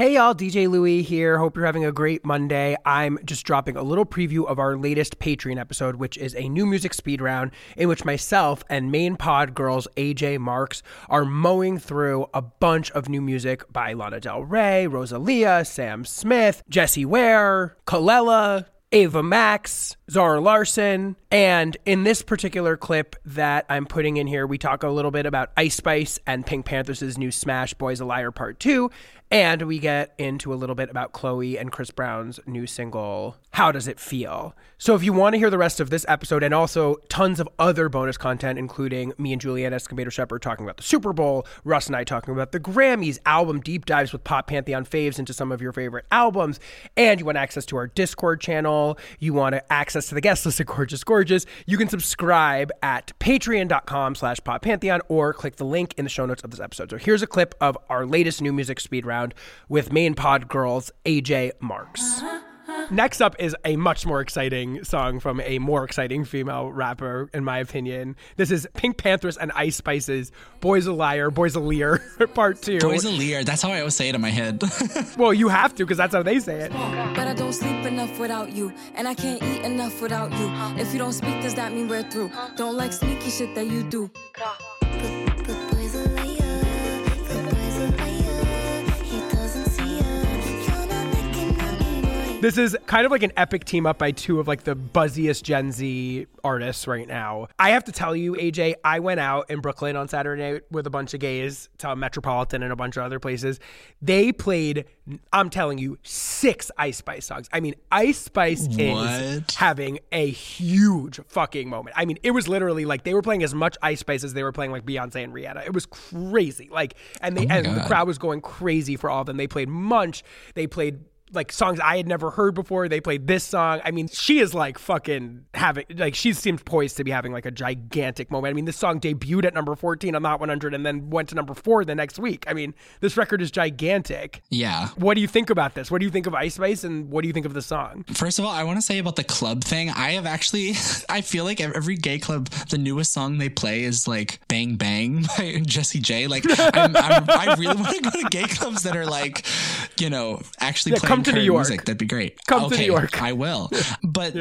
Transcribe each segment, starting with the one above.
Hey y'all, DJ Louie here. Hope you're having a great Monday. I'm just dropping a little preview of our latest Patreon episode, which is a new music speed round in which myself and main pod girls AJ Marks are mowing through a bunch of new music by Lana Del Rey, Rosalia, Sam Smith, Jessie Ware, Kelela, Ava Max, Zara Larsson. And in this particular clip that I'm putting in here, we talk a little bit about Ice Spice and PinkPantheress' new smash Boys a Liar Part 2. And we get into a little bit about Chloe and Chris Brown's new single, How Does It Feel? So if you want to hear the rest of this episode and also tons of other bonus content, including me and Julianne Escobedo Shepherd talking about the Super Bowl, Russ and I talking about the Grammys, album deep dives with Pop Pantheon faves into some of your favorite albums, and you want access to our Discord channel, you want access to the guest list of Gorgeous Gorgeous, you can subscribe at patreon.com slash Pop Pantheon or click the link in the show notes of this episode. So here's a clip of our latest new music speed round with main pod girls AJ Marks. Uh-huh. Next up is a much more exciting song from a more exciting female rapper, in my opinion. This is PinkPantheress and Ice Spice's Boys a Liar, Boys a Lear, part two. Boys a Lear. That's how I always say it in my head. well, you have to, because that's how they say it. But I don't sleep enough without you, and I can't eat enough without you. If you don't speak, does that mean we're through? Don't like sneaky shit that you do. This is kind of like an epic team up by two of like the buzziest Gen Z artists right now. I have to tell you, AJ, I went out in Brooklyn on Saturday night with a bunch of gays to Metropolitan and a bunch of other places. They played, I'm telling you, six Ice Spice songs. I mean, Ice Spice is having a huge fucking moment. I mean, it was literally like they were playing as much Ice Spice as they were playing like Beyonce and Rihanna. It was crazy. Like, and they Oh and the crowd was going crazy for all of them. They played Munch. They played like songs I had never heard before. They played this song. I mean, she is like fucking having like she seems poised to be having like a gigantic moment. I mean, this song debuted at number 14 on Hot 100 and then went to number 4 the next week. I mean, this record is gigantic. yeah. What do you think about this? What do you think of Ice Spice and what do you think of the song? First of all, I want to say about the club thing. I have actually, I feel like every gay club, the newest song they play is like "Bang Bang" by Jessie J. Like, I'm, I'm, I really want to go to gay clubs that are like, you know, actually Yeah, playing come to New York. music. That'd be great. Come to New York. I will. But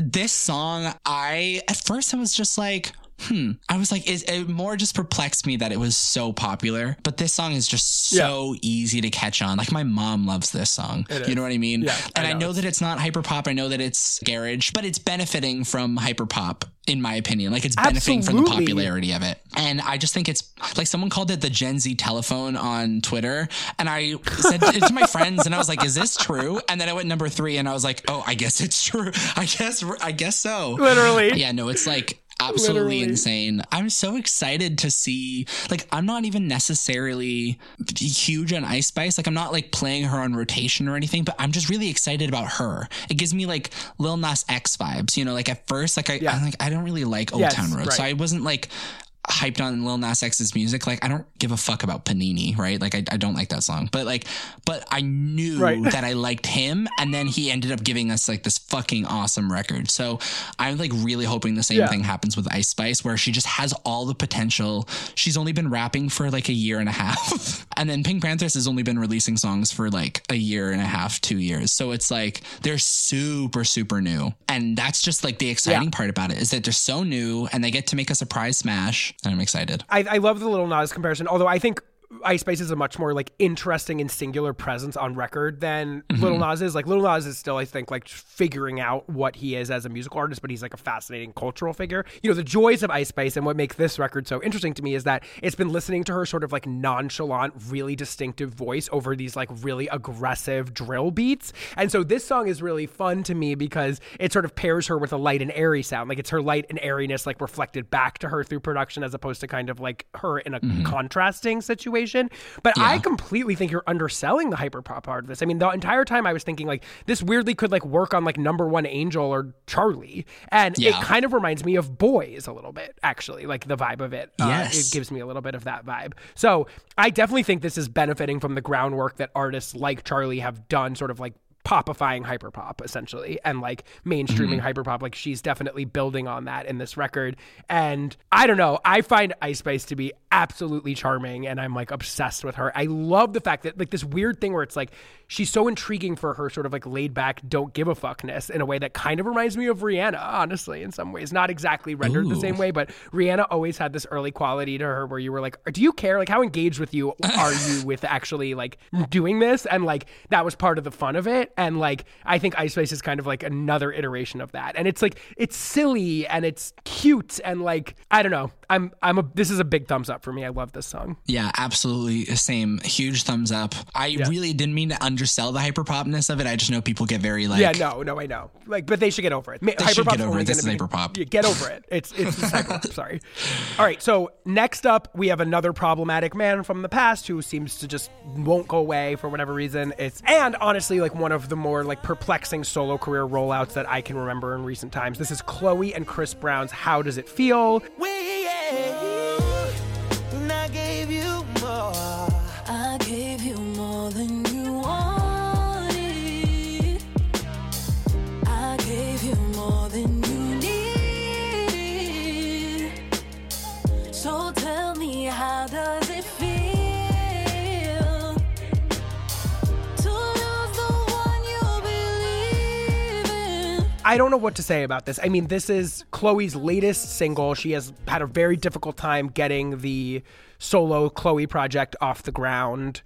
this song, I at first I was just like. Hmm. I was like, it, it more just perplexed me that it was so popular. But this song is just so easy to catch on. Like my mom loves this song. you know what I mean? Yeah, and I know. know that it's not hyperpop. I know that it's garage, but it's benefiting from hyperpop, in my opinion. Like it's benefiting from the popularity of it. And I just think it's like someone called it the Gen Z telephone on Twitter. And I said it to my friends, and I was like, "Is this true?" And then I went number three, and I was like, "Oh, I guess it's true. I guess I guess so." Literally. Yeah, no, it's like absolutely Literally. insane. I'm so excited to see like I'm not even necessarily huge on Ice Spice. Like I'm not like playing her on rotation or anything, but I'm just really excited about her. It gives me like Lil Nas X vibes, you know, like at first like I Yeah. I'm like I don't really like Old Yes, Town Road. So. I wasn't like hyped on Lil Nas X's music. Like I don't give a fuck about Panini, right? Like I, I don't like that song. But like but I knew Right. that I liked him and then he ended up giving us like this fucking awesome record. So I'm like really hoping the same Yeah. thing happens with Ice Spice where she just has all the potential. She's only been rapping for like a year and a half. and then PinkPantheress has only been releasing songs for like a year and a half, 2 years. So it's like they're super super new. And that's just like the exciting part about it is that they're so new and they get to make a surprise smash I'm excited. I, I love the little Nas comparison, although I think Ice Spice is a much more like interesting and singular presence on record than Mm-hmm. Little Nas is. Like Little Nas is still, I think, like figuring out what he is as a musical artist, but he's like a fascinating cultural figure. You know, the joys of Ice Spice and what makes this record so interesting to me is that it's been listening to her sort of like nonchalant, really distinctive voice over these like really aggressive drill beats. And so this song is really fun to me because it sort of pairs her with a light and airy sound. Like it's her light and airiness like reflected back to her through production as opposed to kind of like her in a contrasting situation. But I completely think you're underselling the hyperpop part of this. I mean, the entire time I was thinking like this weirdly could like work on like number one Angel or Charli. And it kind of reminds me of Boys a little bit, actually, like the vibe of it. Uh, it gives me a little bit of that vibe. So I definitely think this is benefiting from the groundwork that artists like Charli have done, sort of like popifying hyperpop essentially and like mainstreaming Mm-hmm. hyperpop. Like she's definitely building on that in this record. And I don't know, I find Ice Spice to be absolutely charming and I'm like obsessed with her. I love the fact that like this weird thing where it's like she's so intriguing for her sort of like laid back, don't give a fuckness in a way that kind of reminds me of Rihanna, honestly, in some ways. Not exactly rendered the same way, but Rihanna always had this early quality to her where you were like, do you care? Like, how engaged with you are you with actually like doing this? And like, that was part of the fun of it. And like, I think Ice Spice is kind of like another iteration of that. And it's like, it's silly and it's cute. And like, I don't know. I'm, I'm a, this is a big thumbs up for me. I love this song. Yeah, absolutely. Same. Huge thumbs up. I really didn't mean to undersell the hyperpopness of it. I just know people get very like. yeah, no, no, I know. Like, but they should get over it. They should get over it. This is hyperpop. Yeah, get over it. It's it's hyperpop. Sorry. All right. So next up, we have another problematic man from the past who seems to just won't go away for whatever reason. It's and honestly, like one of the more like perplexing solo career rollouts that I can remember in recent times. This is Chloe and Chris Brown's "How Does It Feel." And I don't know what to say about this. I mean, this is Chloe's latest single. She has had a very difficult time getting the solo Chloe project off the ground.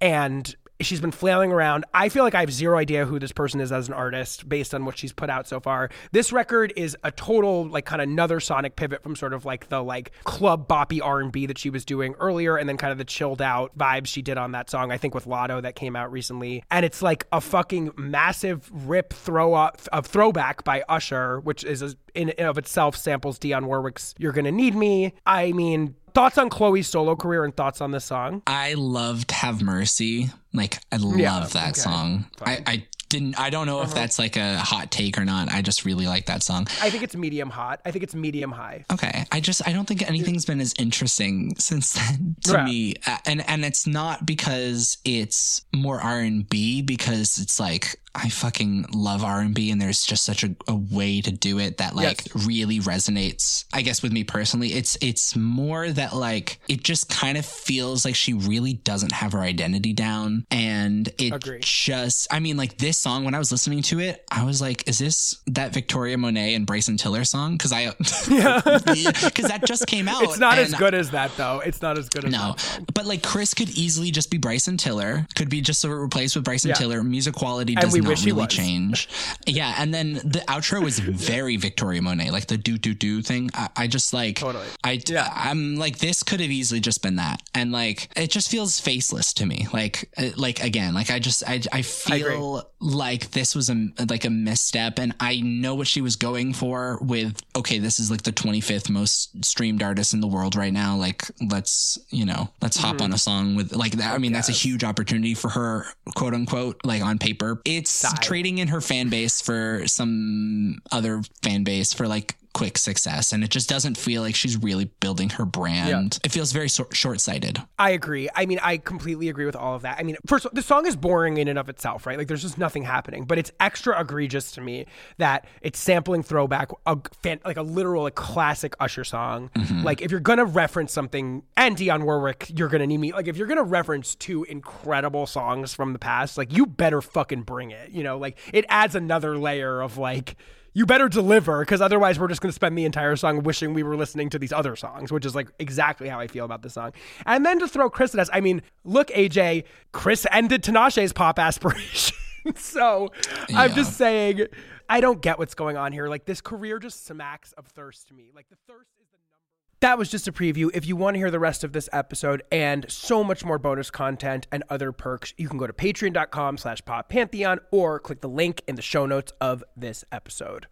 And she's been flailing around. I feel like I have zero idea who this person is as an artist based on what she's put out so far. This record is a total like kind of another sonic pivot from sort of like the like club boppy R&B that she was doing earlier and then kind of the chilled out vibes she did on that song I think with Lotto that came out recently. And it's like a fucking massive rip throw up of throwback by Usher which is a, in and of itself samples Dionne Warwick's You're Gonna Need Me. I mean, thoughts on Chloe's solo career and thoughts on this song? I loved Have Mercy. Like I love Yeah, that okay, song. I, I didn't I don't know if uh-huh. that's like a hot take or not. I just really like that song. I think it's medium hot. I think it's medium high. Okay. I just I don't think anything's been as interesting since then to Right. me. And and it's not because it's more R&B because it's like I fucking love R&B and there's just such a, a way to do it that like Yes. really resonates. I guess with me personally, it's it's more that like it just kind of feels like she really doesn't have her identity down and it just I mean like this song when I was listening to it, I was like is this that Victoria Monet and Bryson Tiller song cuz I cuz that just came out. It's not as good as that though. It's not as good as no, but like Chris could easily just be Bryson Tiller, could be just replaced with Bryson Yeah. Tiller. Music quality does not really change. Yeah, and then the outro was very Victoria Monet, like the do do do thing. I, I just like Totally. I yeah. I'm like this could have easily just been that, and like it just feels faceless to me. Like uh, like again, like I just I I feel like this was a like a misstep, and I know what she was going for with okay, this is like the 25th most streamed artist in the world right now. Like let's you know let's hop Mm-hmm. on a song with like that. I mean that's a huge opportunity for her, quote unquote, like on paper. It's trading in her fan base for some other fan base for like quick success and it just doesn't feel like she's really building her brand it feels very so- short-sighted I agree. I mean, I completely agree with all of that. I mean, first, of all, the song is boring in and of itself, right? Like, there's just nothing happening. But it's extra egregious to me that it's sampling throwback, a fan, like a literal, like classic Usher song. Mm-hmm. Like, if you're gonna reference something, and Dionne Warwick, you're gonna need me. Like, if you're gonna reference two incredible songs from the past, like, you better fucking bring it. You know, like it adds another layer of like you better deliver because otherwise we're just going to spend the entire song wishing we were listening to these other songs, which is like exactly how I feel about this song. And then to throw Chris at us, I mean, look, AJ, Chris ended Tinashe's pop aspirations. so I'm just saying, I don't get what's going on here. Like this career just smacks of thirst to me. Like the thirst is the number. That was just a preview. If you want to hear the rest of this episode and so much more bonus content and other perks, you can go to patreon.com slash pop pantheon or click the link in the show notes of this episode.